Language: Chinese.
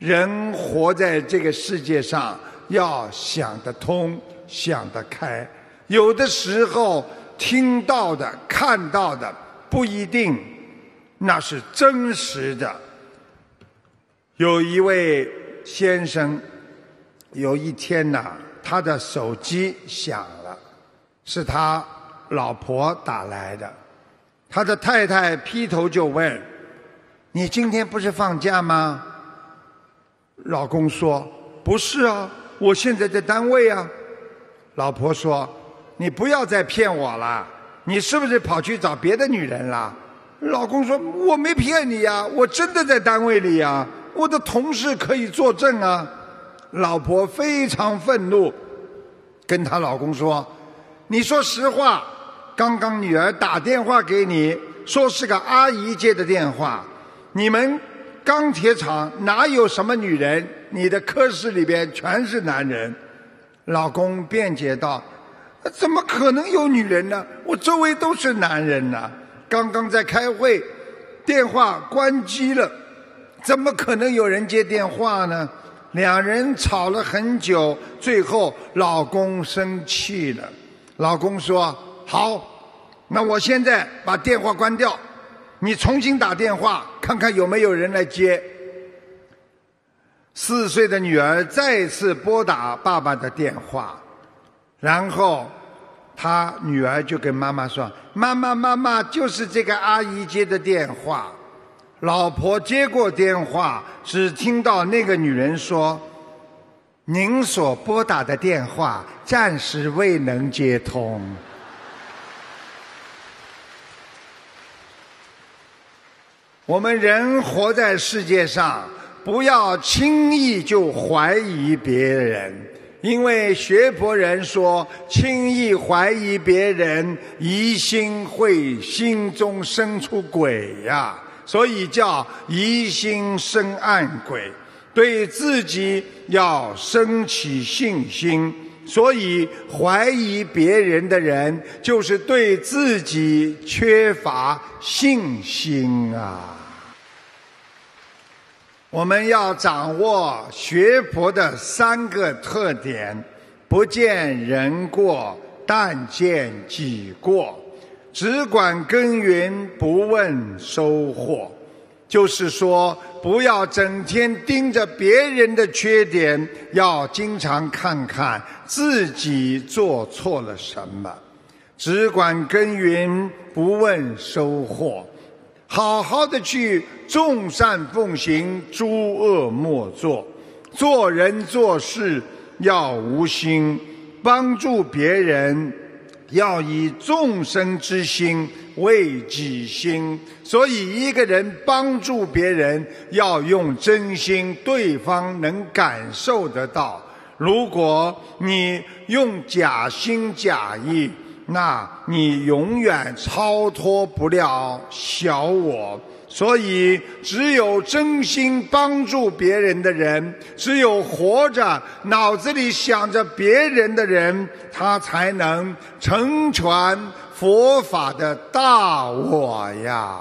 人活在这个世界上，要想得通，想得开。有的时候听到的、看到的不一定那是真实的。有一位先生，有一天呐，他的手机响了，是他老婆打来的。他的太太劈头就问：“你今天不是放假吗？”老公说：“不是啊，我现在在单位啊。”老婆说：“你不要再骗我了，你是不是跑去找别的女人了？”老公说：“我没骗你呀，我真的在单位里呀。”我的同事可以作证啊！老婆非常愤怒，跟她老公说：“你说实话，刚刚女儿打电话给你，说是个阿姨接的电话。你们钢铁厂哪有什么女人？你的科室里边全是男人。”老公辩解道：“怎么可能有女人呢？我周围都是男人呢。刚刚在开会，电话关机了。”怎么可能有人接电话呢？两人吵了很久，最后老公生气了。老公说：“好，那我现在把电话关掉，你重新打电话，看看有没有人来接。”四岁的女儿再次拨打爸爸的电话，然后她女儿就跟妈妈说：“妈妈，妈妈，就是这个阿姨接的电话。”老婆接过电话，只听到那个女人说：“您所拨打的电话暂时未能接通。”我们人活在世界上，不要轻易就怀疑别人，因为学佛人说，轻易怀疑别人，疑心会心中生出鬼呀。所以叫疑心生暗鬼，对自己要升起信心。所以怀疑别人的人，就是对自己缺乏信心啊。我们要掌握学佛的三个特点：不见人过，但见己过。只管耕耘，不问收获。就是说，不要整天盯着别人的缺点，要经常看看自己做错了什么。只管耕耘，不问收获。好好的去众善奉行，诸恶莫作。做人做事要无心，帮助别人。要以众生之心为己心，所以一个人帮助别人要用真心，对方能感受得到。如果你用假心假意，那你永远超脱不了小我。所以，只有真心帮助别人的人，只有活着脑子里想着别人的人，他才能成全佛法的大我呀。